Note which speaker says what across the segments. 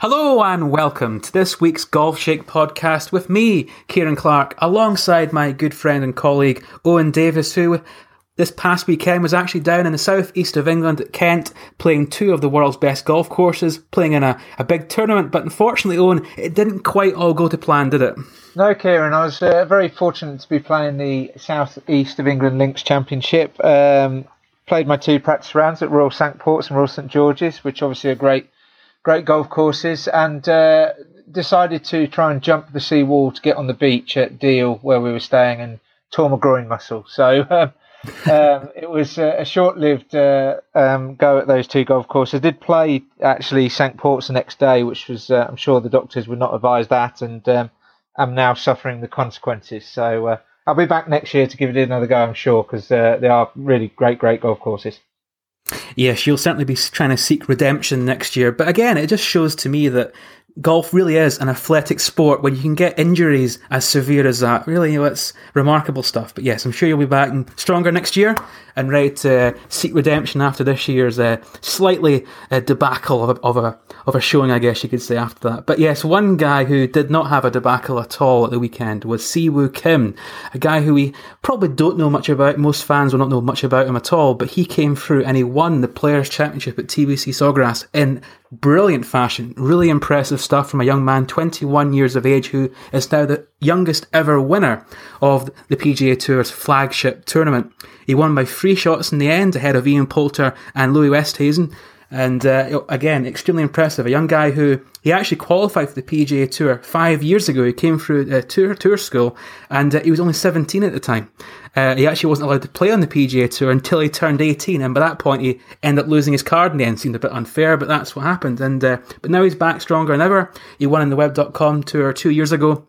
Speaker 1: Hello and welcome to this week's Golfshake podcast with me, Kieran Clark, alongside my good friend and colleague Owen Davis, who this past weekend was actually down in the southeast of England at Kent, playing two of the world's best golf courses, playing in a, a big tournament. But unfortunately, Owen, it didn't quite all go to plan, did it?
Speaker 2: No, Kieran. I was uh, very fortunate to be playing the southeast of England Links Championship. Um, played my two practice rounds at Royal Cinque Ports and Royal St George's, which obviously are great great golf courses, and uh, decided to try and jump the seawall to get on the beach at Deal where we were staying and tore my groin muscle. So um, um, it was a, short-lived uh, um, go at those two golf courses. Did play actually Cinque Ports the next day, which was uh, I'm sure the doctors would not advise that, and um, I'm now suffering the consequences. So uh, I'll be back next year to give it another go, I'm sure, because uh, they are really great, great golf courses.
Speaker 1: Yes, you'll certainly be trying to seek redemption next year. But again, it just shows to me that golf really is an athletic sport when you can get injuries as severe as that. Really, it's remarkable stuff. But yes, I'm sure you'll be back and stronger next year and ready to seek redemption after this year's uh, slightly uh, debacle of a, of a of a showing, I guess you could say after that. But yes, one guy who did not have a debacle at all at the weekend was Siwoo Kim, a guy who we probably don't know much about. Most fans will not know much about him at all, but he came through and he won the Players' Championship at TPC Sawgrass in brilliant fashion. Really impressive stuff from a young man, 21 years of age, who is now the youngest ever winner of the PGA Tour's flagship tournament. He won by three shots in the end, ahead of Ian Poulter and Louis Oosthuizen. And uh, again, extremely impressive. A young guy who he actually qualified for the PGA Tour five years ago. He came through a tour tour school, and uh, he was only 17 at the time. Uh, he actually wasn't allowed to play on the PGA Tour until he turned 18, and by that point, he ended up losing his card in the end. Seemed a bit unfair, but that's what happened. And uh, but now he's back stronger than ever. He won in the Web.com Tour two years ago.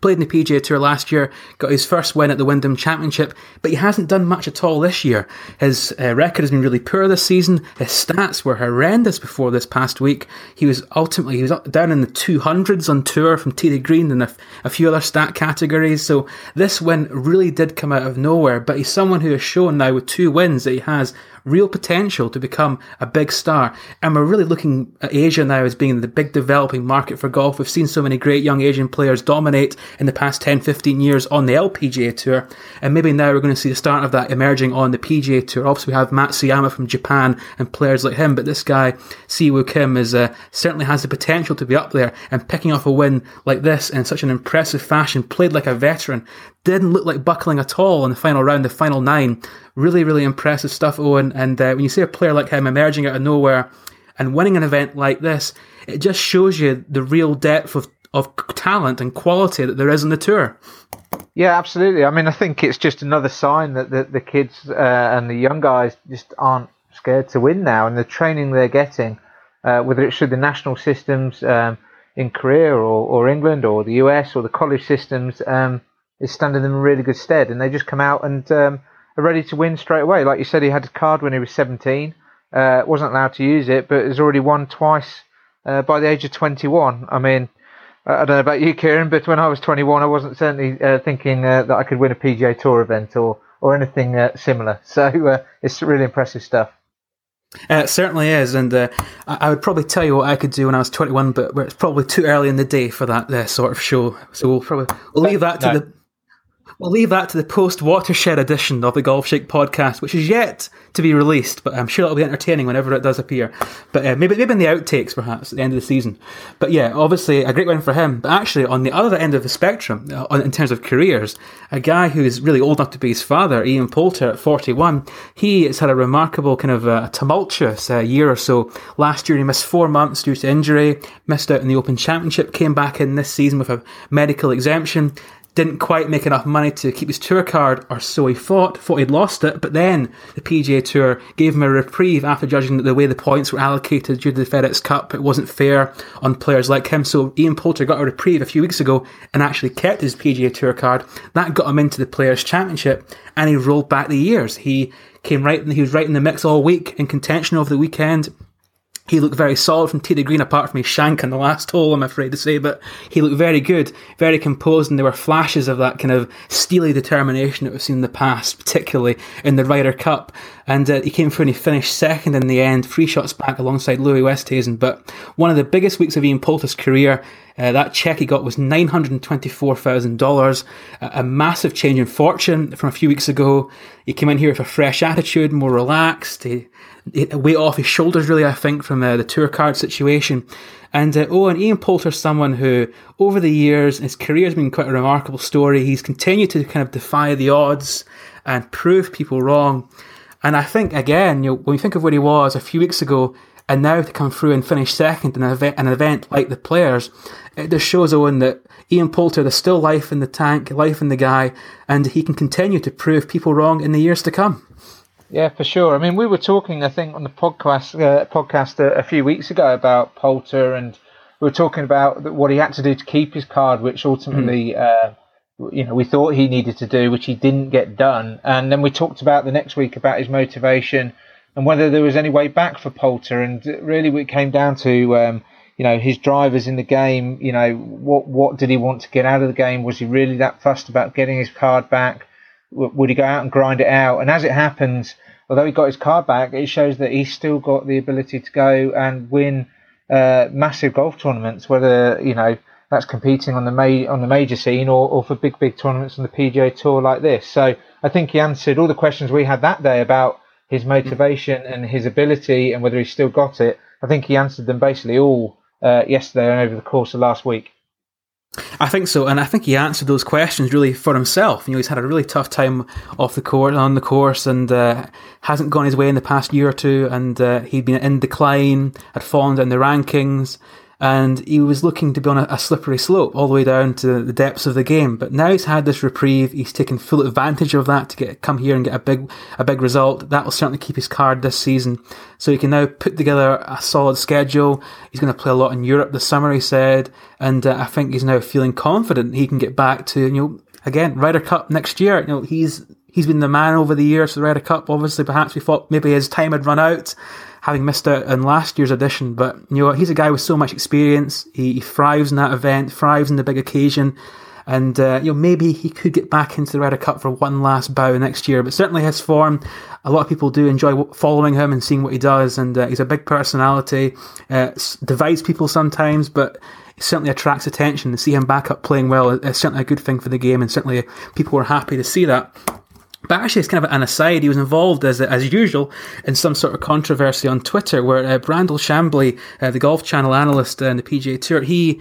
Speaker 1: Played in the PGA Tour last year, got his first win at the Wyndham Championship, but he hasn't done much at all this year. His uh, record has been really poor this season. His stats were horrendous before this past week. He was ultimately he was down in the 200s on tour from tee to green and a, a few other stat categories. So this win really did come out of nowhere. But he's someone who has shown now with two wins that he has real potential to become a big star. And we're really looking at Asia now as being the big developing market for golf. We've seen so many great young Asian players dominate in the past 10, 15 years on the LPGA Tour. And maybe now we're going to see the start of that emerging on the PGA Tour. Obviously, we have Matsuyama from Japan and players like him, but this guy, Siwoo Kim, is uh, certainly has the potential to be up there and picking off a win like this in such an impressive fashion, played like a veteran, didn't look like buckling at all in the final round, the final nine. Really, really impressive stuff, Owen. And uh, when you see a player like him emerging out of nowhere and winning an event like this, it just shows you the real depth of, of talent and quality that there is in the tour.
Speaker 2: Yeah, absolutely. I mean, I think it's just another sign that the, the kids uh, and the young guys just aren't scared to win now, and the training they're getting, uh, whether it's through the national systems um, in Korea or, or England or the US or the college systems, um, is standing them in really good stead, and they just come out and um, are ready to win straight away. Like you said, he had a card when he was 17, uh, wasn't allowed to use it, but has already won twice uh, by the age of 21. I mean, I don't know about you, Kieran, but when I was 21, I wasn't certainly uh, thinking uh, that I could win a PGA Tour event or or anything uh, similar. So uh, it's really impressive stuff.
Speaker 1: Uh, it certainly is, and uh, I would probably tell you what I could do when I was 21, but it's probably too early in the day for that uh, sort of show. So we'll probably we'll leave that to no. the We'll leave that to the post watershed edition of the Golfshake podcast, which is yet to be released, but I'm sure it'll be entertaining whenever it does appear. But uh, maybe maybe in the outtakes, perhaps at the end of the season. But yeah, obviously a great win for him. But actually, on the other end of the spectrum, uh, in terms of careers, a guy who is really old enough to be his father, Ian Poulter, at 41, he has had a remarkable kind of uh, tumultuous uh, year or so. Last year, he missed four months due to injury, missed out in the Open Championship, came back in this season with a medical exemption didn't quite make enough money to keep his tour card, or so he thought, thought he'd lost it, but then the PGA Tour gave him a reprieve after judging that the way the points were allocated due to the FedEx Cup, it wasn't fair on players like him. So Ian Poulter got a reprieve a few weeks ago and actually kept his PGA Tour card. That got him into the Players' Championship, and he rolled back the years. He came right, he was right in the mix all week in contention over the weekend he looked very solid from to green, apart from his shank in the last hole, I'm afraid to say, but he looked very good, very composed, and there were flashes of that kind of steely determination that we've seen in the past, particularly in the Ryder Cup. And uh, he came through and he finished second in the end, three shots back alongside Louis Oosthuizen. But one of the biggest weeks of Ian Poulter's career, uh, that check he got was $924,000, a, a massive change in fortune from a few weeks ago. He came in here with a fresh attitude, more relaxed. He weight off his shoulders, really, I think, from uh, the tour card situation. And uh, oh, and Ian Poulter's someone who, over the years, his career has been quite a remarkable story. He's continued to kind of defy the odds and prove people wrong. And I think, again, you know, when you think of where he was a few weeks ago, and now to come through and finish second in an event, an event like the Players, it just shows Owen that Ian Poulter, there's still life in the tank, life in the guy, and he can continue to prove people wrong in the years to come.
Speaker 2: Yeah, for sure. I mean, we were talking, I think, on the podcast uh, podcast a, a, few weeks ago about Poulter, and we were talking about what he had to do to keep his card, which ultimately, mm. uh, you know, we thought he needed to do, which he didn't get done. And then we talked about the next week about his motivation and whether there was any way back for Poulter. And really, it came down to, um, you know, his drivers in the game. You know, what what did he want to get out of the game? Was he really that fussed about getting his card back? Would he go out and grind it out? And as it happens, although he got his car back, it shows that he's still got the ability to go and win uh, massive golf tournaments, whether you know that's competing on the ma- on the major scene or, or for big big tournaments on the PGA Tour like this. So I think he answered all the questions we had that day about his motivation and his ability and whether he's still got it. I think he answered them basically all uh, yesterday and over the course of last week.
Speaker 1: I think so, and I think he answered those questions really for himself. You know, he's had a really tough time off the court, on the course, and uh, hasn't gone his way in the past year or two. And uh, he'd been in decline, had fallen down the rankings, and he was looking to be on a, a, slippery slope all the way down to the depths of the game. But now he's had this reprieve. He's taken full advantage of that to get come here and get a big a big result. That will certainly keep his card this season. So he can now put together a solid schedule. He's going to play a lot in Europe this summer, he said, and uh, I think he's now feeling confident he can get back to you know again Ryder Cup next year. You know he's he's been the man over the years for the Ryder Cup. Obviously, perhaps we thought maybe his time had run out having missed out on last year's edition. But you know, he's a guy with so much experience. He, he thrives in that event, thrives in the big occasion. And uh, you know, maybe he could get back into the Ryder Cup for one last bow next year. But certainly his form, a lot of people do enjoy following him and seeing what he does. And uh, he's a big personality, uh, divides people sometimes, but certainly attracts attention. To see him back up playing well is certainly a good thing for the game, and certainly people were happy to see that. But actually, it's kind of an aside. He was involved, as as usual, in some sort of controversy on Twitter, where uh, Brandel Chamblee, uh, the Golf Channel analyst and the PGA Tour, he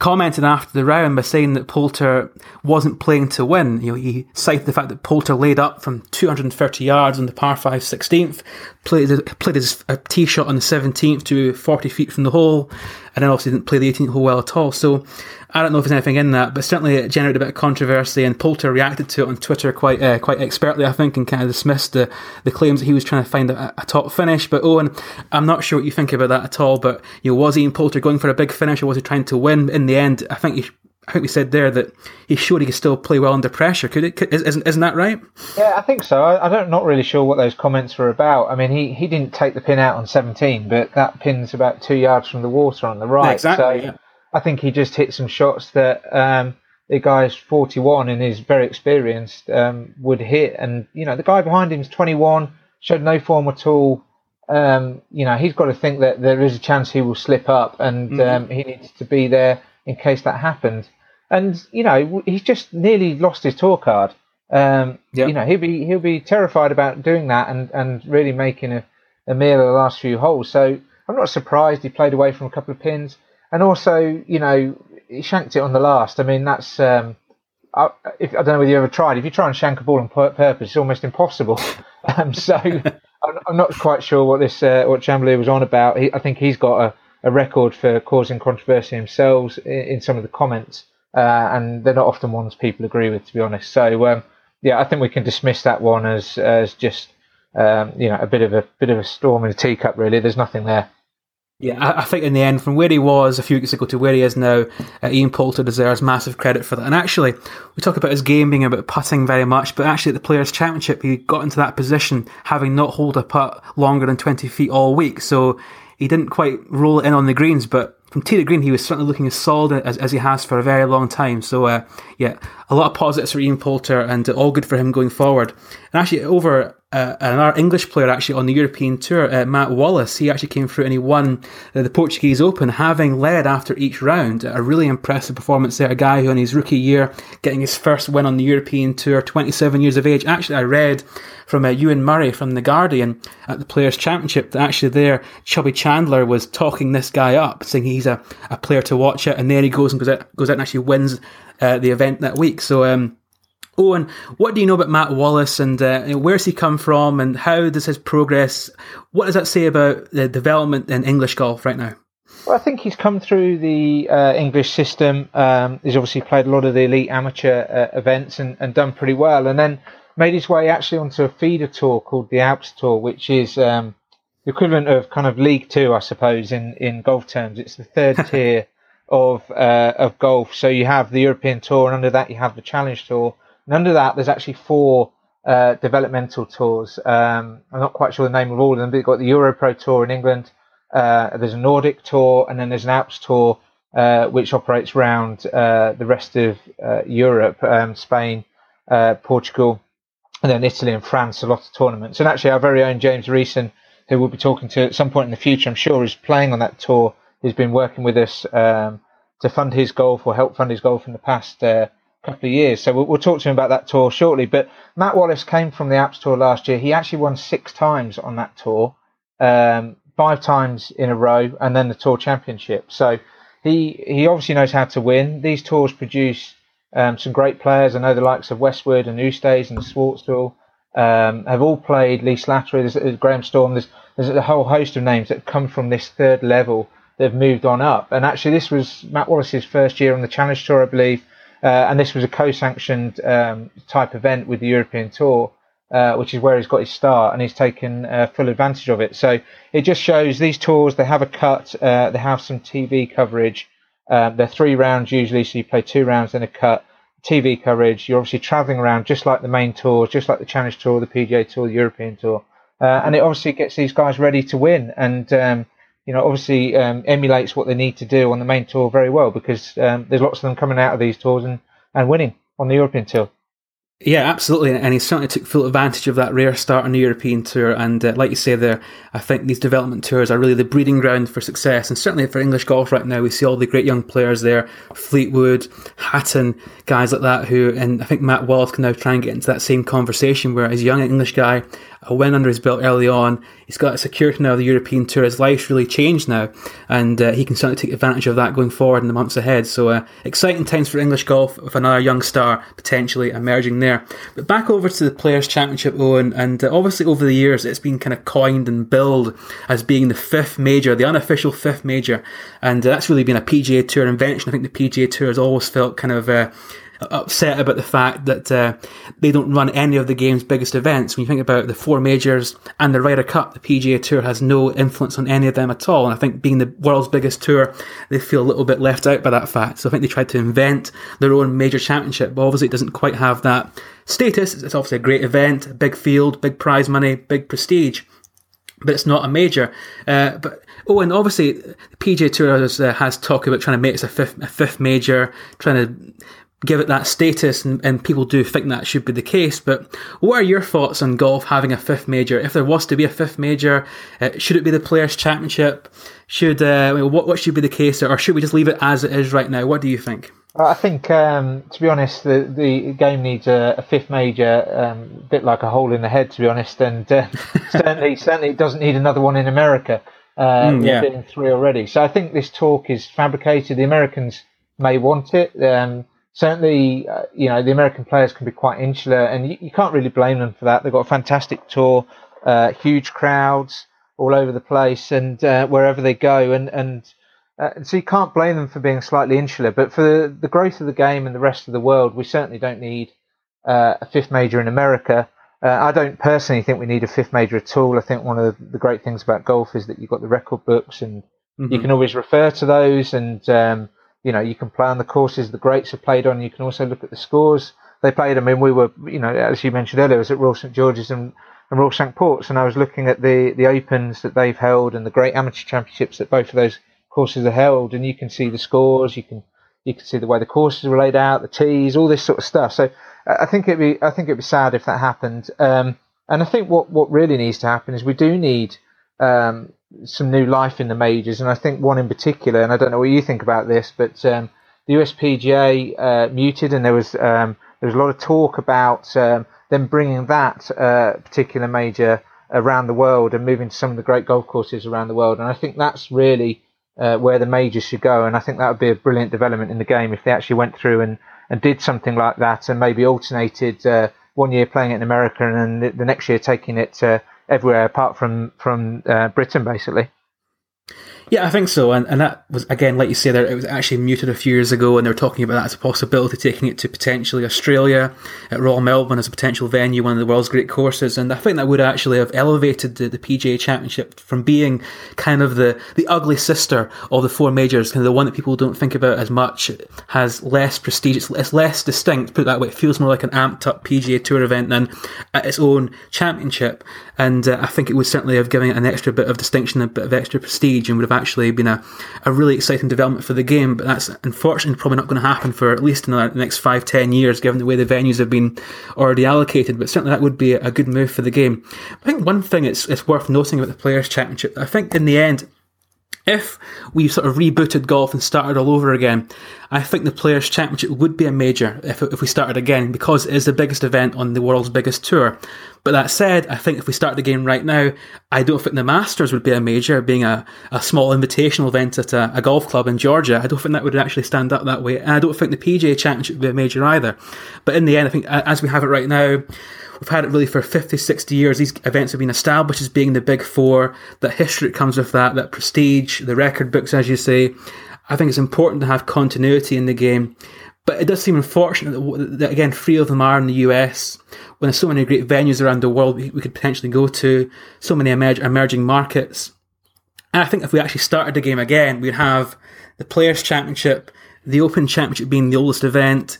Speaker 1: commented after the round by saying that Poulter wasn't playing to win. You know, he cited the fact that Poulter laid up from 230 yards on the par 5 16th, played, played his tee shot on the 17th to 40 feet from the hole, and then also didn't play the 18th hole well at all. So I don't know if there's anything in that, but certainly it generated a bit of controversy, and Poulter reacted to it on Twitter quite uh, quite expertly, I think, and kind of dismissed the, the claims that he was trying to find a, a, top finish. But Owen, I'm not sure what you think about that at all. But you know, was Ian Poulter going for a big finish, or was he trying to win? In the end, I think he, I think we said there that he showed he could still play well under pressure. Could it? Isn't, isn't that right?
Speaker 2: Yeah, I think so. I, I don't not really sure what those comments were about. I mean, he, he didn't take the pin out on 17, but that pin's about two yards from the water on the right.
Speaker 1: Exactly. So, yeah
Speaker 2: I think he just hit some shots that um, the guy's 41 and is very experienced um, would hit. And, you know, the guy behind him is 21, showed no form at all. Um, you know, he's got to think that there is a chance he will slip up and mm-hmm. Um, he needs to be there in case that happens. And, you know, he's just nearly lost his tour card. Um, yep. You know, he'll be he'll be terrified about doing that and, and really making a, a meal of the last few holes. So I'm not surprised he played away from a couple of pins and also, you know, he shanked it on the last. I mean, that's um, I, if, I don't know whether you ever tried. If you try and shank a ball on purpose, it's almost impossible. um, so I'm, I'm, not quite sure what this uh, what Chamblee was on about. He, I think he's got a, a, record for causing controversy himself in, in some of the comments, uh, and they're not often ones people agree with, to be honest. So um, yeah, I think we can dismiss that one as as just um, you know a bit of a bit of a storm in a teacup. Really, there's nothing there.
Speaker 1: Yeah, I, I, think in the end, from where he was a few weeks ago to where he is now, uh, Ian Poulter deserves massive credit for that. And actually, we talk about his game being about putting very much, but actually at the Players' Championship, he got into that position having not hold a putt longer than 20 feet all week. So he didn't quite roll it in on the greens, but from tee to green, he was certainly looking as solid as, as he has for a very long time. So, uh, yeah, a lot of positives for Ian Poulter and all good for him going forward. And actually, over uh, another English player actually on the European tour, uh, Matt Wallace, he actually came through and he won uh, the Portuguese Open, having led after each round. A really impressive performance there. A guy who, in his rookie year, getting his first win on the European tour, 27 years of age. Actually, I read from uh, Ewan Murray from The Guardian at the Players' Championship that actually there, Chubby Chandler was talking this guy up, saying he's a, a player to watch it, and then he goes and goes out, goes out and actually wins uh, the event that week. So, um, Owen, what do you know about Matt Wallace and uh, where's he come from and how does his progress, what does that say about the development in English golf right now?
Speaker 2: Well, I think he's come through the uh, English system. Um, he's obviously played a lot of the elite amateur uh, events and, and, done pretty well. And then made his way actually onto a feeder tour called the Alps Tour, which is um, the equivalent of kind of League Two, I suppose, in, in golf terms. It's the third tier of uh, of golf. So you have the European Tour, and under that you have the Challenge Tour and under that, there's actually four uh, developmental tours. Um, I'm not quite sure the name of all of them, but you've got the Europro Tour in England. Uh, there's a Nordic Tour, and then there's an Alps Tour, uh, which operates around uh, the rest of uh, Europe, um, Spain, uh, Portugal, and then Italy and France. A lot of tournaments. And actually, our very own James Reeson, who we'll be talking to at some point in the future, I'm sure, is playing on that tour. He's been working with us um, to fund his golf or help fund his golf in the past couple of years. So we'll, we'll, talk to him about that tour shortly. But Matt Wallace came from the Alps Tour last year. He actually won six times on that tour, um, five times in a row, and then the Tour Championship. So he he obviously knows how to win. These tours produce um, some great players. I know the likes of Westwood and Oosthuizen and Schwartzel um, have all played. Lee Slattery, there's, there's Graeme Storm. There's there's a whole host of names that come from this third level. They've moved on up, and actually, this was Matt Wallace's first year on the Challenge Tour, I believe. Uh, and this was a co-sanctioned um, type event with the European Tour, uh, which is where he's got his start, and he's taken uh, full advantage of it. So it just shows these tours they have a cut, uh, they have some TV coverage. Um, they're three rounds usually, so you play two rounds then a cut. TV coverage. You're obviously traveling around just like the main tours, just like the Challenge Tour, the PGA Tour, the European Tour, uh, and it obviously gets these guys ready to win. And um, you know, obviously um, emulates what they need to do on the main tour very well because um, there's lots of them coming out of these tours and, and winning on the European tour.
Speaker 1: Yeah, absolutely, and he certainly took full advantage of that rare start on the European tour. And uh, like you say there, I think these development tours are really the breeding ground for success, and certainly for English golf right now, we see all the great young players there, Fleetwood, Hatton, guys like that. Who, and I think Matt Wallace can now try and get into that same conversation where, as a young English guy, a win under his belt early on. He's got a security now of the European Tour. His life's really changed now, and uh, he can certainly take advantage of that going forward in the months ahead. So, uh, exciting times for English golf with another young star potentially emerging there. But back over to the Players' Championship, Owen, and uh, obviously over the years it's been kind of coined and billed as being the fifth major, the unofficial fifth major, and uh, that's really been a PGA Tour invention. I think the PGA Tour has always felt kind of uh, upset about the fact that uh, they don't run any of the game's biggest events. When you think about the four majors and the Ryder Cup, the PGA Tour has no influence on any of them at all. And I think being the world's biggest tour, they feel a little bit left out by that fact. So I think they tried to invent their own major championship, but obviously it doesn't quite have that status. It's obviously a great event, big field, big prize money, big prestige. But it's not a major. Uh, but oh, and obviously PGA Tour has, uh, has about trying to make it a fifth, a fifth major, trying to give it that status, and, and, people do think that should be the case. But what are your thoughts on golf having a fifth major? If there was to be a fifth major, uh, should it be the Players' Championship? Should uh, what what should be the case, or should we just leave it as it is right now? What do you think?
Speaker 2: I think, um, to be honest, the, the game needs a, a fifth major, um, a bit like a hole in the head, to be honest, and uh, certainly certainly it doesn't need another one in America. Uh, mm, yeah. Been three already, so I think this talk is fabricated. The Americans may want it. Um, certainly, uh, you know, the American players can be quite insular, and you, you, can't really blame them for that. They've got a fantastic tour, uh, huge crowds all over the place, and uh, wherever they go, and and uh, so you can't blame them for being slightly insular. But for the, the growth of the game and the rest of the world, we certainly don't need uh, a fifth major in America. Uh, I don't personally think we need a fifth major at all. I think one of the great things about golf is that you've got the record books and mm-hmm. you can always refer to those and um, you know, you can play on the courses the greats have played on. You can also look at the scores they played. I mean, we were, you know, as you mentioned earlier, I was at Royal St George's and and Royal Cinque Ports, and I was looking at the the opens that they've held and the great amateur championships that both of those courses are held, and you can see the scores, you can you can see the way the courses were laid out, the tees, all this sort of stuff. So I think it'd be I think it'd be sad if that happened. Um, and I think what what really needs to happen is we do need um, some new life in the majors, and I think one in particular, and I don't know what you think about this, but um, the USPGA uh, muted, and there was um, there was a lot of talk about um, them bringing that uh, particular major around the world and moving to some of the great golf courses around the world, and I think that's really uh, where the majors should go, and I think that would be a brilliant development in the game if they actually went through and, and did something like that, and maybe alternated uh, one year playing it in America and then the, the next year taking it everywhere apart from from uh, Britain, basically.
Speaker 1: Yeah, I think so. And, and that was, again, like you say there, it was actually muted a few years ago, and they were talking about that as a possibility, taking it to potentially Australia at Royal Melbourne as a potential venue, one of the world's great courses. And I think that would actually have elevated the, the PGA Championship from being kind of the, the ugly sister of the four majors, kind of the one that people don't think about as much, has less prestige, it's, it's less distinct, put it that way. It feels more like an amped up PGA Tour event than its own championship. And uh, I think it would certainly have given it an extra bit of distinction, a bit of extra prestige, and would have actually been a, a really exciting development for the game. But that's unfortunately probably not going to happen for at least another the next five, ten years, given the way the venues have been already allocated. But certainly that would be a good move for the game. I think one thing it's, it's worth noting about the Players' Championship, I think in the end, if we sort of rebooted golf and started all over again, I think the Players' Championship would be a major if, if we started again because it is the biggest event on the world's biggest tour. But that said, I think if we started the game right now, I don't think the Masters would be a major, being a, a small invitational event at a, a golf club in Georgia. I don't think that would actually stand up that way. And I don't think the PGA Championship would be a major either. But in the end, I think as we have it right now, We've had it really for 50, 60 years. These events have been established as being the big four. That history that comes with that, that prestige, the record books, as you say. I think it's important to have continuity in the game. But it does seem unfortunate that, that, again, three of them are in the US, when there's so many great venues around the world we, we could potentially go to, so many emerg- emerging markets. And I think if we actually started the game again, we'd have the Players' Championship, the Open Championship being the oldest event,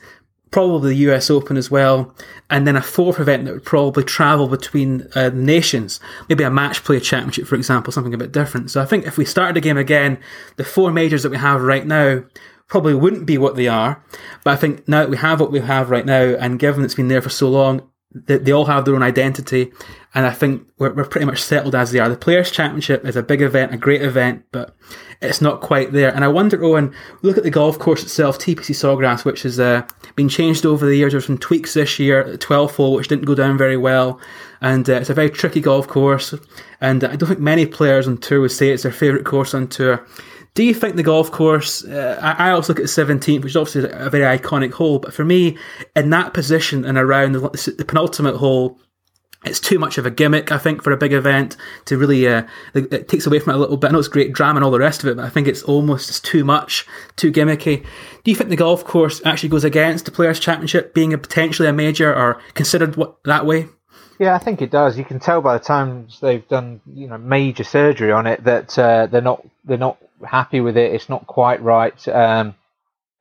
Speaker 1: probably the US Open as well, and then a fourth event that would probably travel between uh, nations, maybe a match play championship, for example, something a bit different. So I think if we started the game again, the four majors that we have right now probably wouldn't be what they are. But I think now that we have what we have right now, and given it's been there for so long, they, they all have their own identity, and I think we're, we're pretty much settled as they are. The Players' Championship is a big event, a great event, but it's not quite there. And I wonder, Owen, look at the golf course itself, TPC Sawgrass, which has uh, been changed over the years. There's some tweaks this year at the 12th hole, which didn't go down very well. And uh, it's a very tricky golf course. And I don't think many players on tour would say it's their favourite course on tour. Do you think the golf course? Uh, I, also look at the 17th, which is obviously a very iconic hole, but for me, in that position and around the, the penultimate hole, it's too much of a gimmick, I think, for a big event to really. Uh, it takes away from it a little bit. I know it's great drama and all the rest of it, but I think it's almost just too much, too gimmicky. Do you think the golf course actually goes against the Players' Championship being a potentially a major or considered what, that way?
Speaker 2: Yeah, I think it does. You can tell by the times they've done, you know, major surgery on it that uh, they're not they're not happy with it. It's not quite right. Um,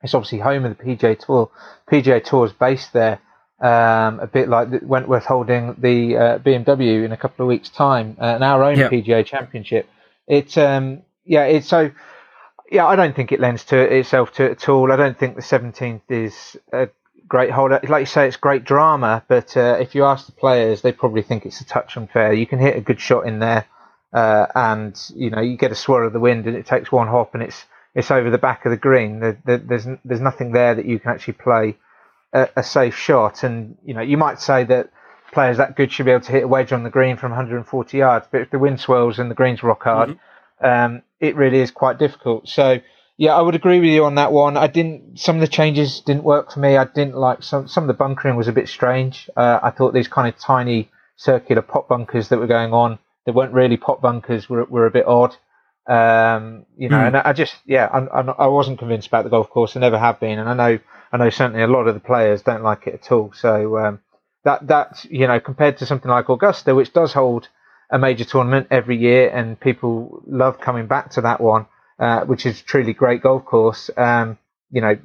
Speaker 2: it's obviously home of the PGA Tour. PGA Tour is based there, um, a bit like Wentworth holding the uh, BMW in a couple of weeks' time, uh, and our own yep. PGA Championship. It's um, yeah, it's so yeah. I don't think it lends to itself to it at all. I don't think the 17th is a great holder. Like you say, it's great drama, but uh, if you ask the players, they probably think it's a touch unfair. You can hit a good shot in there uh, and you know you get a swirl of the wind and it takes one hop and it's it's over the back of the green. There, there, there's there's nothing there that you can actually play a, a, safe shot. And you know you might say that players that good should be able to hit a wedge on the green from 140 yards, but if the wind swirls and the green's rock hard, mm-hmm. um, it really is quite difficult. So yeah, I would agree with you on that one. I didn't. Some of the changes didn't work for me. I didn't like some. Some of the bunkering was a bit strange. Uh, I thought these kind of tiny circular pot bunkers that were going on they weren't really pot bunkers were were a bit odd. Um, you know, mm. and I, just yeah, I, I, wasn't convinced about the golf course. I never have been, and I know I know certainly a lot of the players don't like it at all. So um, that that you know, compared to something like Augusta, which does hold a major tournament every year, and people love coming back to that one, uh, which is truly great golf course. Um, you know,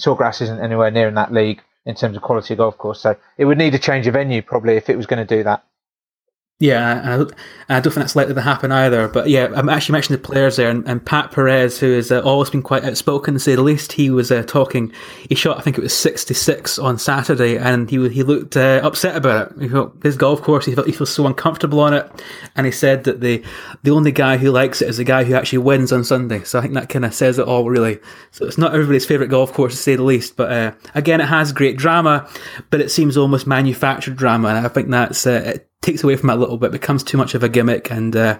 Speaker 2: Sawgrass isn't anywhere near in that league in terms of quality of golf course, so it would need a change of venue probably if it was going to do that.
Speaker 1: Yeah, and I, don't think that's likely to happen either. But yeah, I'm actually mentioning the players there, and, and Pat Perez, who has uh, always been quite outspoken to say the least, he was uh, talking. He shot, I think it was 66 on Saturday, and he he looked uh, upset about it. He felt his golf course, he felt he feels so uncomfortable on it, and he said that the the only guy who likes it is the guy who actually wins on Sunday. So I think that kind of says it all, really. So it's not everybody's favourite golf course to say the least. But uh, again, it has great drama, but it seems almost manufactured drama, and I think that's uh, it takes away from it a little bit, becomes too much of a gimmick. And uh,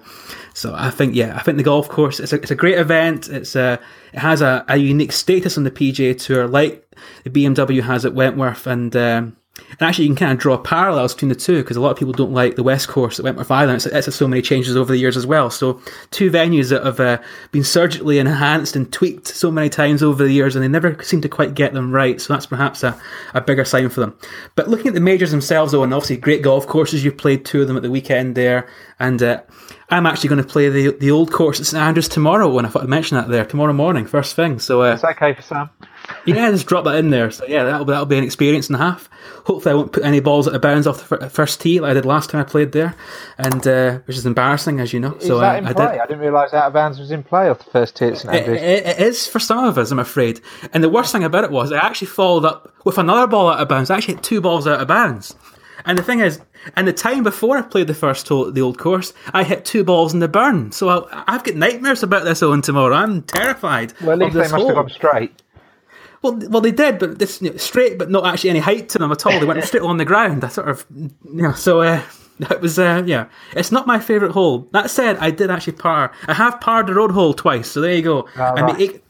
Speaker 1: so I think, yeah, I think the golf course it's a, it's a great event. It's a uh, it has a, a unique status on the PGA Tour, like the BMW has at Wentworth, and um, and actually, you can kind of draw parallels between the two because a lot of people don't like the West Course at Wentworth Island. It's, it's had so many changes over the years as well. So, two venues that have uh, been surgically enhanced and tweaked so many times over the years, and they never seem to quite get them right. So, that's perhaps a, a bigger sign for them. But looking at the majors themselves, though, and obviously great golf courses, you played two of them at the weekend there. And uh, I'm actually going to play the the old course at St Andrews tomorrow. And I thought I'd mention that there tomorrow morning, first thing. So,
Speaker 2: uh, it's okay for Sam
Speaker 1: yeah, just drop that in there. So yeah, that'll that'll be an experience and a half. Hopefully, I won't put any balls out of bounds off the first tee like I did last time I played there, and uh, which is embarrassing, as you know.
Speaker 2: Is so that in play? I, did, I didn't realise out of bounds was in play off the first tee at St
Speaker 1: Andrews. It, it, it is for some of us, I'm afraid. And the worst thing about it was I actually followed up with another ball out of bounds. I actually hit two balls out of bounds. And the thing is, and the time before I played the first hole at the old course, I hit two balls in the burn. So I, have got nightmares about this on tomorrow. I'm terrified.
Speaker 2: Well, at least they must
Speaker 1: hole.
Speaker 2: have gone straight.
Speaker 1: Well, well, they did, but this you know, straight, but not actually any height to them at all. They went straight on the ground. I sort of, you know, so uh, it was, uh, yeah. It's not my favourite hole. That said, I did actually par. I have parred the road hole twice, so there you go. Oh, I mean, eight,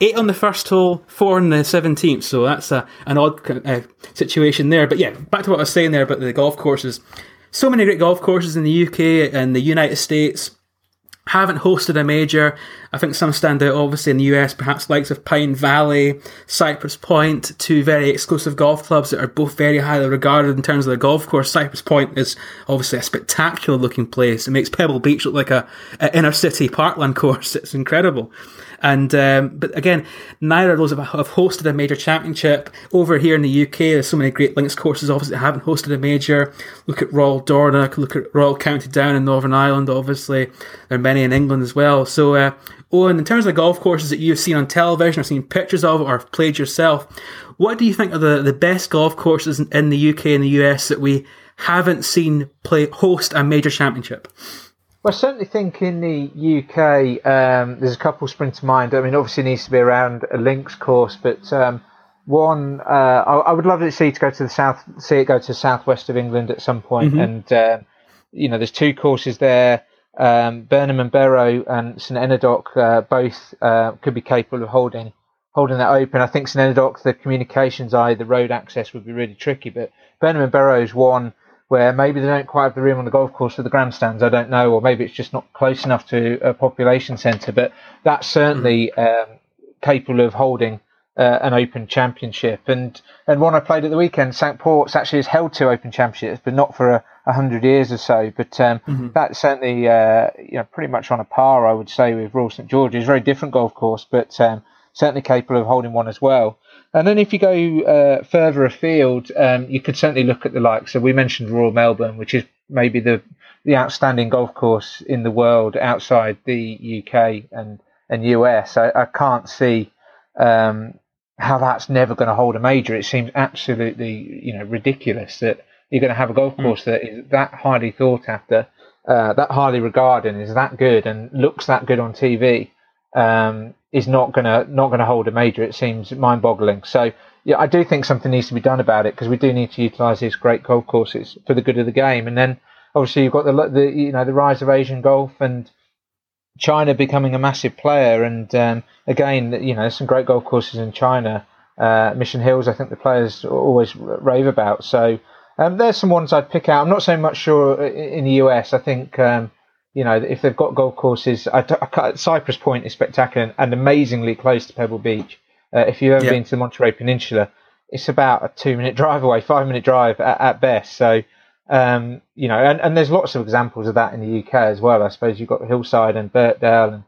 Speaker 1: eight on the first hole, four on the seventeenth. So that's a, an odd uh, situation there. But yeah, back to what I was saying there about the golf courses. So many great golf courses in the UK and the United States haven't hosted a major. I think some stand out, obviously, in the US, perhaps likes of Pine Valley, Cypress Point, two very exclusive golf clubs that are both very highly regarded in terms of their golf course. Cypress Point is obviously a spectacular looking place. It makes Pebble Beach look like a, a inner city parkland course. It's incredible. And um, but again, neither of those have, have, hosted a major championship. Over here in the UK, there's so many great links courses, obviously, that haven't hosted a major. Look at Royal Dornoch, look at Royal County Down in Northern Ireland, obviously. There are many in England as well. So, uh, Owen, in terms of the golf courses that you've seen on television or seen pictures of or played yourself, what do you think are the, the best golf courses in, in the UK and the US that we haven't seen play host a major championship?
Speaker 2: Well, I certainly think in the UK, um, there's a couple spring to mind. I mean, obviously, it needs to be around a links course, but um, one uh, I, I, would love to see to go to the south, see it go to the southwest of England at some point. Mm-hmm. And uh, you know, there's two courses there. Um, Burnham and Berrow and St Enodoc uh, both uh, could be capable of holding holding that open. I think St Enodoc, the communications eye, the road access would be really tricky, but Burnham and Berrow is one where maybe they don't quite have the room on the golf course for the grandstands. I don't know, or maybe it's just not close enough to a population centre. But that's certainly mm-hmm. um, capable of holding uh, an Open Championship. And and one I played at the weekend, Cinque Ports actually has held two Open Championships, but not for a, a hundred years or so. But um, mm-hmm. that's certainly uh, you know pretty much on a par, I would say, with Royal St George's. Very different golf course, but um, certainly capable of holding one as well. And then if you go uh, further afield, um, you could certainly look at the likes. So we mentioned Royal Melbourne, which is maybe the the outstanding golf course in the world outside the UK and and US. I, I can't see um, how that's never going to hold a major. It seems absolutely you know ridiculous that you're going to have a golf hmm. course mm. that is that highly thought after, uh, that highly regarded, and is that good and looks that good on TV. Um, is not gonna not gonna hold a major. It seems mind-boggling. So yeah, I do think something needs to be done about it because we do need to utilise these great golf courses for the good of the game. And then obviously you've got the the you know the rise of Asian golf and China becoming a massive player. And um, again, you know, some great golf courses in China. Uh, Mission Hills, I think the players always rave about. So um, there's some ones I'd pick out. I'm not so much sure in the US. I think um, you know, if they've got golf courses, I, I, Cypress Point is spectacular and amazingly close to Pebble Beach. Uh, if you've ever yeah. been to the Monterey Peninsula, it's about a two minute drive away, five minute drive at, at best. So, um, you know, and, and there's lots of examples of that in the UK as well. I suppose you've got Hillside and Birkdale, and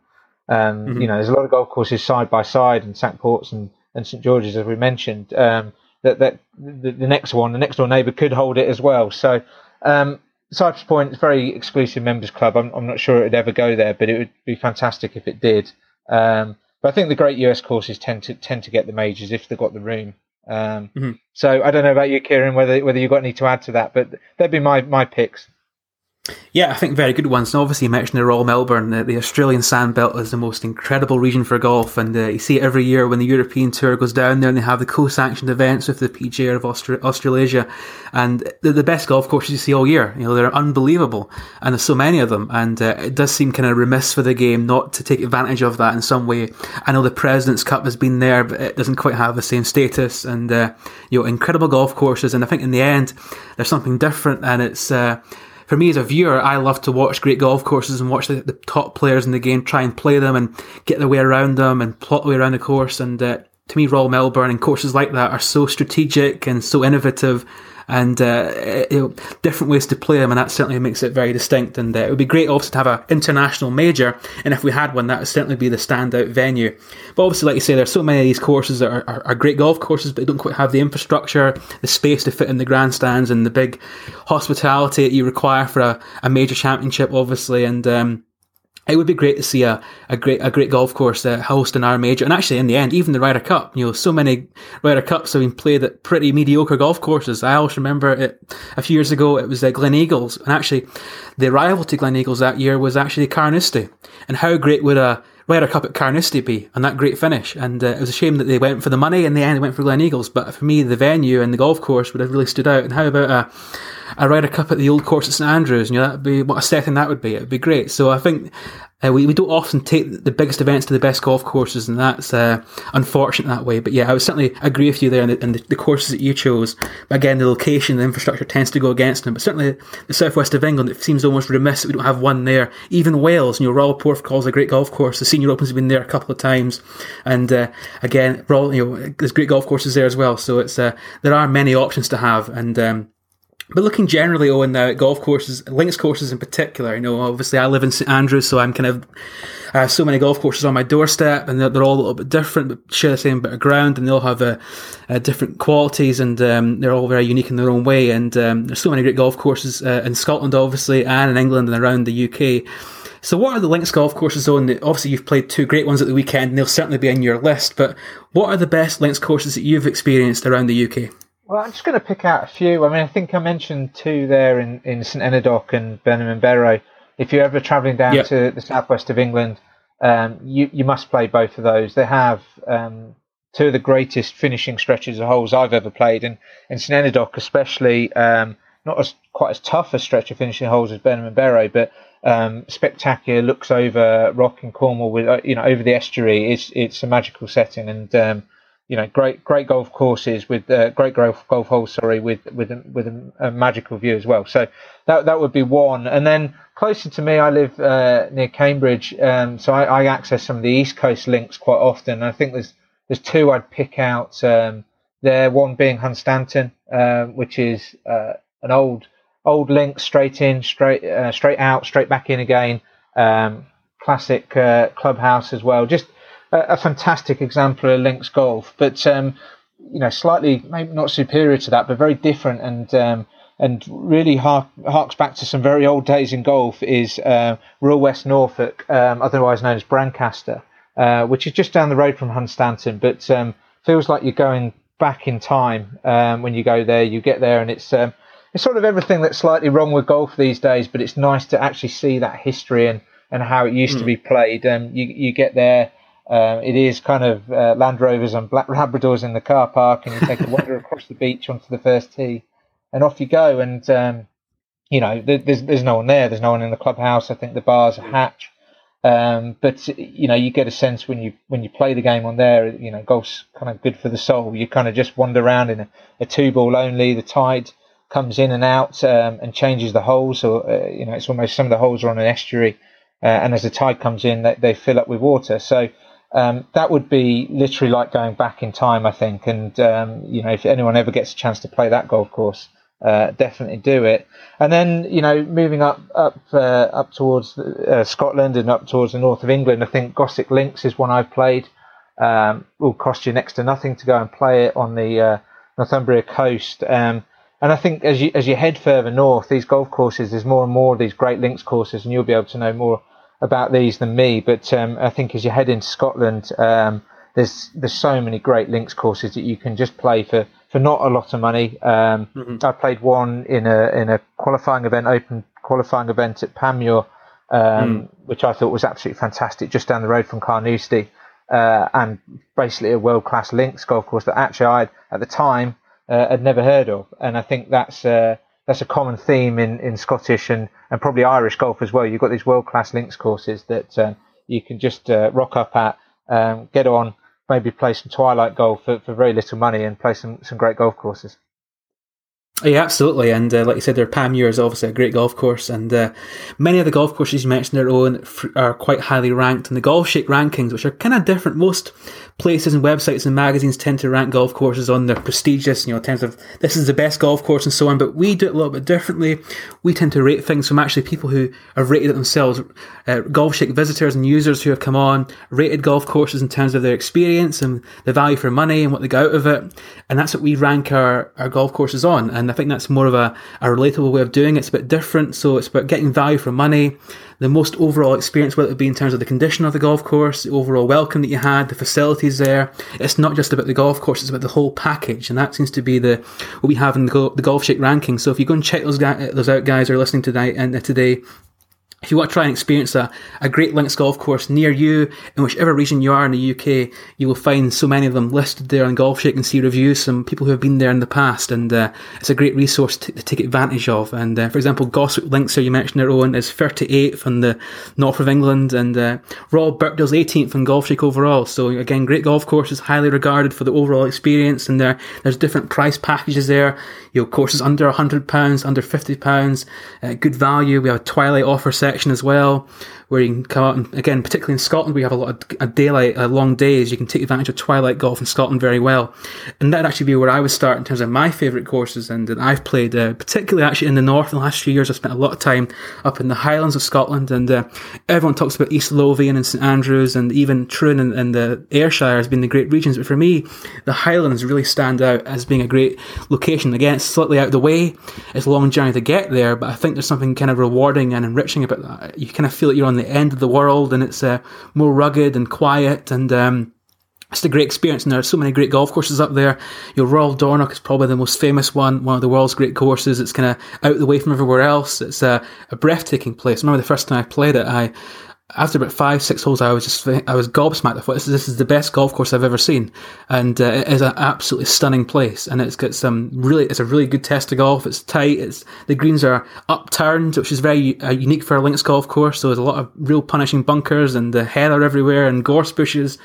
Speaker 2: um, mm-hmm. you know, there's a lot of golf courses side by side, and Cinque Ports and, and St George's, as we mentioned. Um, that that the, the, next one, the next door neighbour, could hold it as well. So, um, Cypress Point is a very exclusive members club. I'm, I'm not sure it would ever go there, but it would be fantastic if it did. Um, but I think the great US courses tend to tend to get the majors if they've got the room. Um, mm-hmm. So I don't know about you, Kieran, whether whether you've got any to add to that, but they'd be my my picks.
Speaker 1: Yeah, I think very good ones. And obviously, you mentioned the Royal Melbourne. The, the Australian Sandbelt is the most incredible region for golf, and uh, you see it every year when the European Tour goes down there, and they have the co-sanctioned events with the PGA of Austra- Australasia, and they're the best golf courses you see all year. You know, they're unbelievable, and there's so many of them, and uh, it does seem kind of remiss for the game not to take advantage of that in some way. I know the Presidents Cup has been there, but it doesn't quite have the same status, and uh, you know, incredible golf courses, and I think in the end, there's something different, and it's uh, for me as a viewer, I love to watch great golf courses and watch the, the top players in the game try and play them and get their way around them and plot their way around the course. And uh, to me, Royal Melbourne and courses like that are so strategic and so innovative and uh, know, different ways to play them, and that certainly makes it very distinct. And uh, it would be great also to have an international major, and if we had one, that would certainly be the standout venue. But obviously, like you say, there's so many of these courses that are, are, are great golf courses, but they don't quite have the infrastructure, the space to fit in the grandstands, and the big hospitality that you require for a, a major championship, obviously. And um, it would be great to see a, a great a great golf course uh, hosting our major, and actually in the end, even the Ryder Cup. You know, so many Ryder Cups have been played at pretty mediocre golf courses. I always remember it a few years ago. It was uh, Gleneagles, and actually, the rival to Gleneagles that year was actually Carnoustie. And how great would a Ryder Cup at Carnoustie be, and that great finish? And uh, it was a shame that they went for the money. In the end, they went for Gleneagles. But for me, the venue and the golf course would have really stood out. And how about a a Ryder Cup at the old course at St Andrews, and you know, that'd be what a setting that would be. It'd be great. So I think uh, we, we don't often take the biggest events to the best golf courses, and that's uh, unfortunate that way. But yeah, I would certainly agree with you there, and the, the, the, courses that you chose. But again, the location, the infrastructure tends to go against them. But certainly the southwest of England, it seems almost remiss that we don't have one there. Even Wales, you know, Royal Porthcawl's a great golf course. The Senior Opens have been there a couple of times, and uh, again, Royal, you know, there's great golf courses there as well. So it's uh, there are many options to have, and um, but looking generally, Owen, now at golf courses, links courses in particular, you know, obviously I live in St Andrews, so I'm kind of, I have so many golf courses on my doorstep, and they're, they're all a little bit different, but share the same bit of ground, and they all have uh, different qualities, and um, they're all very unique in their own way. And um, there's so many great golf courses uh, in Scotland, obviously, and in England and around the UK. So, what are the links golf courses on? Obviously, you've played two great ones at the weekend, and they'll certainly be in your list. But what are the best links courses that you've experienced around the UK?
Speaker 2: Well, I'm just going to pick out a few. I mean, I think I mentioned two there in, in St Enodoc and Burnham and Berrow. If you're ever travelling down yep. to the southwest of England, um, you you must play both of those. They have um, two of the greatest finishing stretches of holes I've ever played, and in St Enodoc especially, um, not as quite as tough a stretch of finishing holes as Burnham and Berrow, but um, spectacular. Looks over Rock and Cornwall with uh, you know over the estuary. It's it's a magical setting, and um, you know, great great golf courses with uh, great golf golf holes. Sorry, with with a, with a, a, magical view as well. So that that would be one. And then closer to me, I live uh, near Cambridge, um, so I, I, access some of the East Coast links quite often. I think there's there's two I'd pick out. Um, there, one being Hunstanton, uh, which is uh, an old old link, straight in, straight uh, straight out, straight back in again. Um, classic uh, clubhouse as well. Just a, fantastic example of links golf, but um, you know, slightly maybe not superior to that, but very different and um, and really hark, harks back to some very old days in golf. Is uh, Royal West Norfolk, um, otherwise known as Brancaster, uh, which is just down the road from Hunstanton, but um, feels like you're going back in time um, when you go there. You get there and it's um, it's sort of everything that's slightly wrong with golf these days, but it's nice to actually see that history and, and how it used mm. to hmm. be played. Um, you you get there um, it is kind of uh, Land Rovers and Black Labradors in the car park, and you take a wander across the beach onto the first tee, and off you go. And um, you know, there's there's no one there. There's no one in the clubhouse. I think the bars are hatch. Um, but you know, you get a sense when you when you play the game on there. You know, golf's kind of good for the soul. You kind of just wander around in a, a two ball only. The tide comes in and out um, and changes the holes. Or uh, you know, it's almost some of the holes are on an estuary, uh, and as the tide comes in, they, they fill up with water. So um, that would be literally like going back in time, I think. And um, you know, if anyone ever gets a chance to play that golf course, uh, definitely do it. And then you know, moving up up uh, up towards uh, Scotland and up towards the north of England, I think Goswick Links is one I've played. Um, will cost you next to nothing to go and play it on the uh, Northumbria coast. Um, and I think as you as you head further north, these golf courses, there's more and more of these great links courses, and you'll be able to know more about these than me. But um, I think as you head into Scotland, um, there's there's so many great links courses that you can just play for, for not a lot of money. Um, mm-hmm. I played one in a in a qualifying event, open qualifying event at Panmure, mm. which I thought was absolutely fantastic, just down the road from Carnoustie. Uh, and basically a world class links golf course that actually I at the time uh, had never heard of. And I think that's uh, that's a common theme in, in Scottish and, and probably Irish golf as well. You've got these world class links courses that uh, you can just uh, rock up at, um, get on, maybe play some twilight golf for, for very little money and play some, some great golf courses.
Speaker 1: Yeah, absolutely. And uh, like you said, their Panmure is obviously a great golf course, and uh, many of the golf courses you mentioned their own are quite highly ranked in the Golfshake rankings, which are kind of different. Most places and websites and magazines tend to rank golf courses on their prestigious, you know, in terms of this is the best golf course and so on. But we do it a little bit differently. We tend to rate things from actually people who have rated it themselves. Uh, Golfshake visitors and users who have come on rated golf courses in terms of their experience and the value for money and what they got out of it, and that's what we rank our, our golf courses on. And I think that's more of a, a relatable way of doing it. It's a bit different, so it's about getting value for money the most overall experience, whether it be in terms of the condition of the golf course, the overall welcome that you had, the facilities there. It's not just about the golf course; it's about the whole package, and that seems to be the what we have in the, the Golfshake ranking. So if you go and check those those out, guys, who are listening tonight and uh, today, if you want to try and experience a, a great links golf course near you, in whichever region you are in the UK, you will find so many of them listed there on Golf Golfshake and see reviews from people who have been there in the past, and uh, it's a great resource to, to take advantage of. And uh, for example, Goswick Links, here you mentioned their own, is 38th in the north of England, and uh, Royal Birkdale's 18th in Golfshake overall. So again, great golf courses, highly regarded for the overall experience, and there there's different price packages there. You know, courses under £100, under £50, uh, good value. We have a Twilight offer section as well, where you can come out and again, particularly in Scotland, we have a lot of a daylight, uh, long days. You can take advantage of twilight golf in Scotland very well, and that'd actually be where I would start in terms of my favourite courses. And I've played, uh, particularly actually in the north. In the last few years, I've spent a lot of time up in the Highlands of Scotland, and uh, everyone talks about East Lothian and St Andrews, and even Troon and, and the Ayrshire has been the great regions. But for me, the Highlands really stand out as being a great location. Again, it's slightly out of the way. It's a long journey to get there, but I think there's something kind of rewarding and enriching about that. You kind of feel that you're on the end of the world and it's uh, more rugged and quiet and um, it's a great experience and there are so many great golf courses up there. Your Royal Dornoch is probably the most famous one, one of the world's great courses. It's kind of out the way from everywhere else. It's a, a breathtaking place. I remember the first time I played it, I after about five, six holes, I was just I was gobsmacked. I thought this is, this is the best golf course I've ever seen, and uh, it is an absolutely stunning place. And it's got some really, it's a really good test of golf. It's tight. It's the greens are upturned, which is very uh, unique for a links golf course. So there's a lot of real punishing bunkers and the heather everywhere and gorse bushes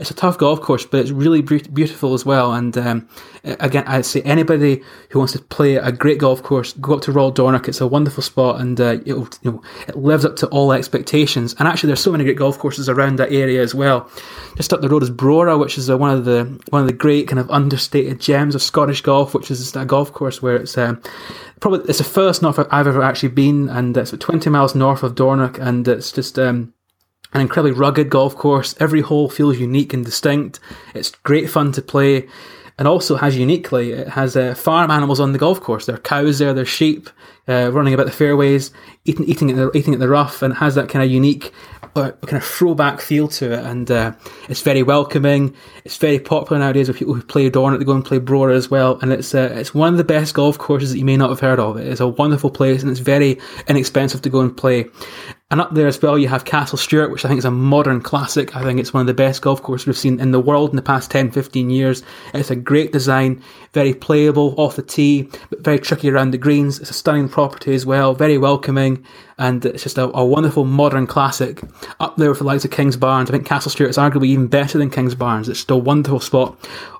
Speaker 1: it's a tough golf course, but it's really beautiful as well. And um, again, I'd say anybody who wants to play a great golf course, go up to Royal Dornoch. It's a wonderful spot, and uh, you know it lives up to all expectations. And actually, there's so many great golf courses around that area as well. Just up the road is Brora, which is uh, one of the one of the great kind of understated gems of Scottish golf, which is a golf course where it's um, probably it's the first north I've ever actually been, and it's 20 miles north of Dornoch, and it's just um, an incredibly rugged golf course. Every hole feels unique and distinct. It's great fun to play, and also has uniquely it has uh, farm animals on the golf course. There are cows there, there's sheep uh, running about the fairways, eating eating at the eating at the rough, and it has that kind of unique uh, kind of throwback feel to it. And uh, it's very welcoming. It's very popular nowadays with people who play Dornoch. They go and play Brora as well, and it's uh, it's one of the best golf courses that you may not have heard of. It's a wonderful place, and it's very inexpensive to go and play. And up there as well, you have Castle Stewart, which I think is a modern classic. I think it's one of the best golf courses we've seen in the world in the past 10, 15 years. It's a great design, very playable off the tee, but very tricky around the greens. It's a stunning property as well, very welcoming, and it's just a, a wonderful modern classic. Up there with the likes of King's Kingsbarns, I think Castle Stewart is arguably even better than King's Kingsbarns. It's still a wonderful spot.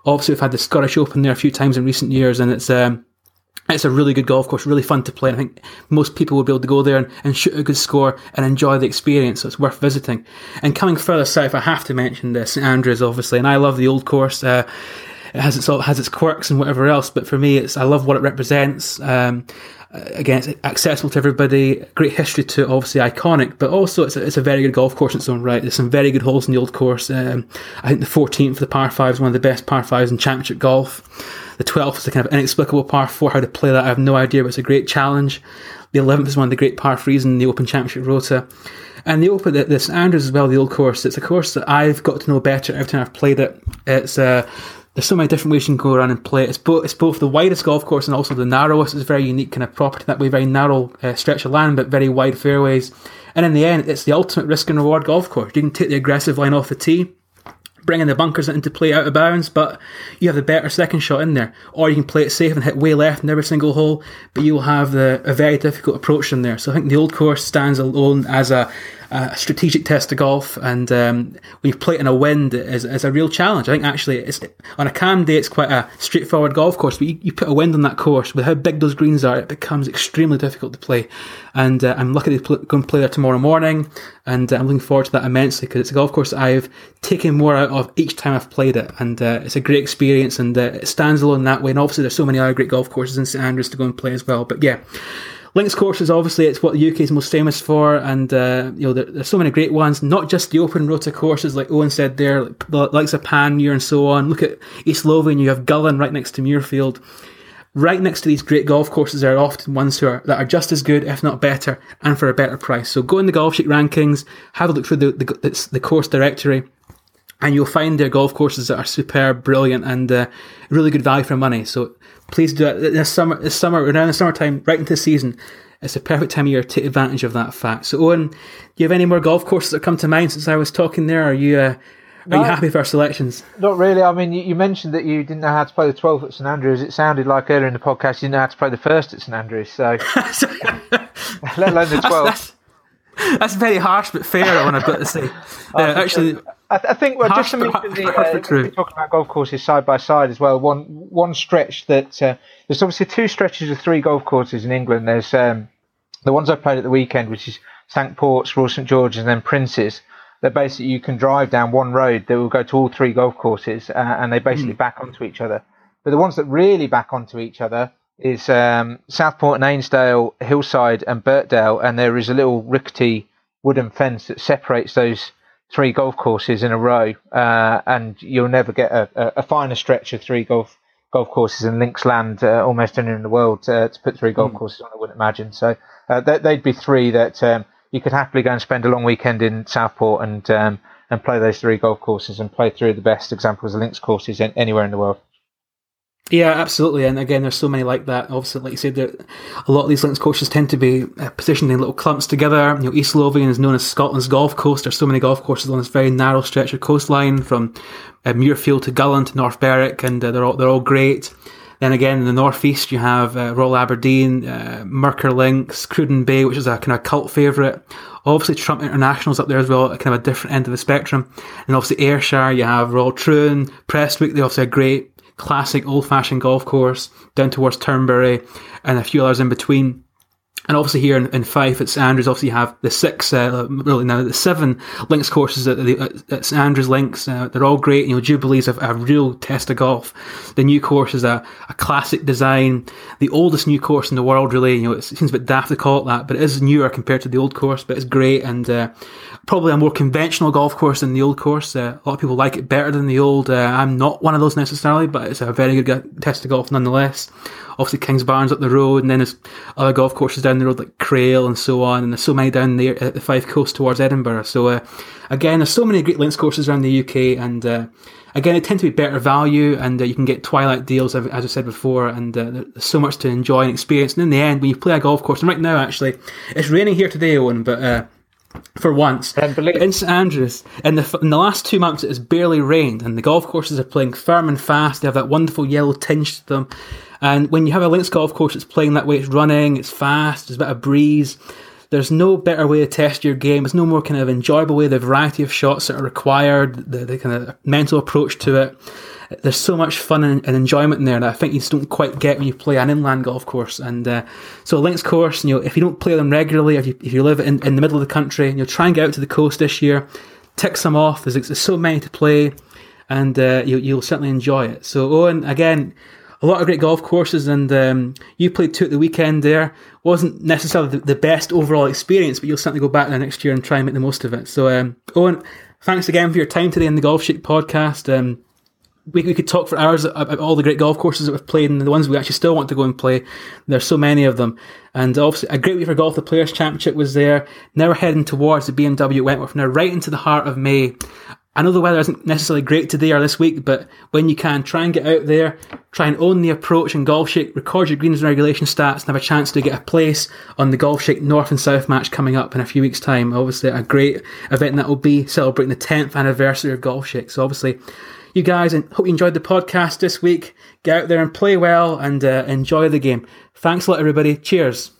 Speaker 1: Obviously, we've had the Scottish Open there a few times in recent years, and it's um, it's a really good golf course, really fun to play. I think most people will be able to go there and, and, shoot a good score and enjoy the experience. So it's worth visiting. And coming further south, I have to mention the St Andrews, obviously, and I love the old course. Uh, it has its all has its quirks and whatever else. But for me, it's I love what it represents. Um, again, it's accessible to everybody. Great history to it, obviously iconic, but also it's a, it's a very good golf course in its own right. There's some very good holes in the old course. Um, I think the 14th, the par five, is one of the best par fives in championship golf. The 12th is a kind of inexplicable par four. How to play that, I have no idea, but it's a great challenge. The 11th is one of the great par threes in the Open Championship Rota. And the Open, the, the St Andrews as well, the old course. It's a course that I've got to know better every time I've played it. It's uh, there's so many different ways you can go around and play it. It's both, it's both the widest golf course and also the narrowest. It's a very unique kind of property that way, very narrow uh, stretch of land, but very wide fairways. And in the end, it's the ultimate risk and reward golf course. You can take the aggressive line off the tee, bringing the bunkers into play out of bounds, but you have the better second shot in there. Or you can play it safe and hit way left in every single hole, but you will have the, a very difficult approach in there. So I think the old course stands alone as a a strategic test of golf, and um, when you play it in a wind, is, is a real challenge. I think actually, it's on a calm day, it's quite a straightforward golf course, but you, you put a wind on that course with how big those greens are, it becomes extremely difficult to play. And uh, I'm lucky to pl- go and play there tomorrow morning, and uh, I'm looking forward to that immensely because it's a golf course I've taken more out of each time I've played it, and uh, it's a great experience, and uh, it stands alone that way. And obviously, there's so many other great golf courses in St Andrews to go and play as well. But yeah. Links courses, obviously, it's what the UK is most famous for, and uh, you know there, there's so many great ones. Not just the open rota courses, like Owen said there, like the likes of Panmure and so on. Look at East Lothian, you have Gullane right next to Muirfield. Right next to these great golf courses are often ones who are that are just as good, if not better, and for a better price. So go in the Golfshake rankings, have a look through the the, the course directory, and you'll find their golf courses that are superb, brilliant, and uh, really good value for money. So please do it this summer. This summer, around the summertime, right into the season. It's a perfect time of year to take advantage of that fact. So, Owen, do you have any more golf courses that come to mind since I was talking there? Are you uh, are no, you happy with our selections?
Speaker 2: Not really. I mean, you, you, mentioned that you didn't know how to play the 12th at St Andrews. It sounded like earlier in the podcast you didn't know how to play the first at St Andrews. So, let alone the 12th.
Speaker 1: That's, that's, that's, very harsh but fair. What I've got to say. Uh, actually.
Speaker 2: I, th- I think well, just to the uh, talking about golf courses side by side as well. One one stretch that uh, there's obviously two stretches of three golf courses in England. There's um, the ones I played at the weekend, which is Cinque Ports, Royal St George's, and then Prince's. That basically you can drive down one road that will go to all three golf courses, uh, and they basically mm. back onto each other. But the ones that really back onto each other is um, Southport and Ainsdale, Hillside and Birkdale, and there is a little rickety wooden fence that separates those three golf courses in a row, uh, and you'll never get a, a, finer stretch of three golf golf courses in links land uh, almost anywhere in the world uh, to put three golf mm. courses on. I wouldn't imagine. So uh, they'd be three that um, you could happily go and spend a long weekend in Southport and um, and play those three golf courses and play through the best examples of links courses in, anywhere in the world.
Speaker 1: Yeah, absolutely. And again, there's so many like that. Obviously, like you said, that a lot of these links courses tend to be uh, positioned in little clumps together. You know, East Lothian is known as Scotland's golf coast. There's so many golf courses on this very narrow stretch of coastline from uh, Muirfield to Gullane to North Berwick, and uh, they're all they're all great. Then again, in the northeast, you have uh, Royal Aberdeen, uh, Murcar Links, Cruden Bay, which is a kind of cult favourite. Obviously, Trump International's up there as well, kind of a different end of the spectrum. And obviously, Ayrshire, you have Royal Troon, Prestwick, they obviously a great classic old fashioned golf course down towards Turnberry and a few others in between. And obviously here in, in Fife at St Andrews, obviously you have the six, uh, really now the seven links courses at, the, at St Andrews links. Uh, they're all great. You know, Jubilee's a, a real test of golf. The new course is a, a classic design, the oldest new course in the world. Really, you know, it seems a bit daft to call it that, but it is newer compared to the old course. But it's great and uh, probably a more conventional golf course than the old course. Uh, a lot of people like it better than the old. Uh, I'm not one of those necessarily, but it's a very good test of golf nonetheless obviously Kings Kingsbarns up the road, and then there's other golf courses down the road like Crail and so on, and there's so many down there at the Fife Coast towards Edinburgh. So uh, again, there's so many great links courses around the UK, and uh, again, they tend to be better value, and uh, you can get twilight deals, as I said before, and uh, there's so much to enjoy and experience. And in the end, when you play a golf course, and right now actually, it's raining here today, Owen, but uh, for once. In St Andrews, in the, in the last two months, it has barely rained, and the golf courses are playing firm and fast. They have that wonderful yellow tinge to them. And when you have a links golf course it's playing that way, it's running, it's fast, there's a bit of breeze. There's no better way to test your game. There's no more kind of enjoyable way, the variety of shots that are required, the, the kind of mental approach to it. There's so much fun and, and, enjoyment in there that I think you just don't quite get when you play an inland golf course. And uh, so links course, you know, if you don't play them regularly, if you, if you live in, in the middle of the country, you know, try and get out to the coast this year, tick some off. There's, there's so many to play and uh, you, you'll certainly enjoy it. So, Owen, again, a lot of great golf courses, and um, you played two at the weekend there. Wasn't necessarily the, the, best overall experience, but you'll certainly go back there next year and try and make the most of it. So, um, Owen, thanks again for your time today in the Golfshake podcast. Um, we, we could talk for hours about all the great golf courses that we've played and the ones we actually still want to go and play. There's so many of them. And obviously, a great week for golf. The Players' Championship was there. Now we're heading towards the BMW Wentworth. Now, right into the heart of May. I know the weather isn't necessarily great today or this week, but when you can, try and get out there, try and own the approach and Golfshake, record your greens and regulation stats, and have a chance to get a place on the Golfshake North and South match coming up in a few weeks' time. Obviously, a great event that will be celebrating the 10th anniversary of Golfshake. So, obviously, you guys, and hope you enjoyed the podcast this week. Get out there and play well and uh, enjoy the game. Thanks a lot, everybody. Cheers.